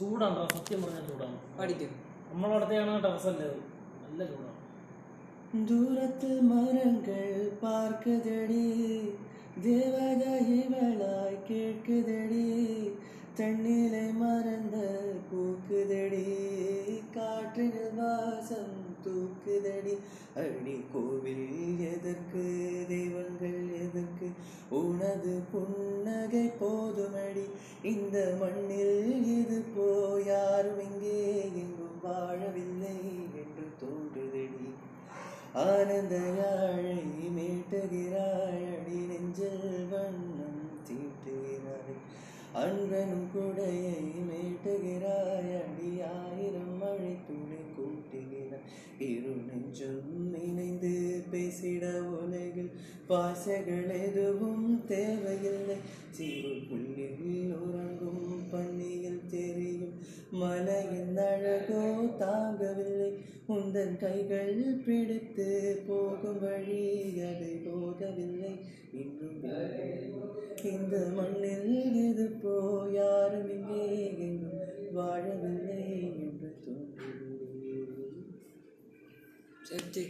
ചൂടാണോ സത്യം പറഞ്ഞാൽ ചൂടാണ് പഠിക്കും നമ്മളവിടത്തെയാണ് ടെറസ് അല്ലേ അത് നല്ല ചൂടാണ് தூரத்து மரங்கள் பார்க்குதடி தேவதை இவளாய் கேட்குதடி தண்ணிலை மறந்த பூக்குதடி காற்றில் வாசம் தூக்குதடி அடி கோவில் எதற்கு தெய்வங்கள் எதற்கு உனது புன்னகை போதுமடி. இந்த மண்ணில் இது போ யாரும் இங்கே எங்கும் வாழவில்லை என்று தோன்றுதடி. ஆனந்த யாழை மீட்டுகிறாய் அடி நெஞ்சில் வண்ணம் தீட்டுகிறாய். அன்பனும் குடையை மேட்டுகிறாய் அடி ஆயிரம் மழை துணை கூட்டுகிறாய். இரு பேசிட உலகில் பாசைகள் எதுவும் தேவையில்லை. சிறு புள்ளில் உறங்கும் பள்ளியில் தெரியும். மலையின் அழகோ தாங்கவில்லை. உந்தன் கைகள் பிடித்து போகும் வழி அதை போகவில்லை. இன்னும். இந்த மண்ணில் இது போ யாரும் இங்கே வாழவில்லை என்று தோன்றுகிறது செட்டு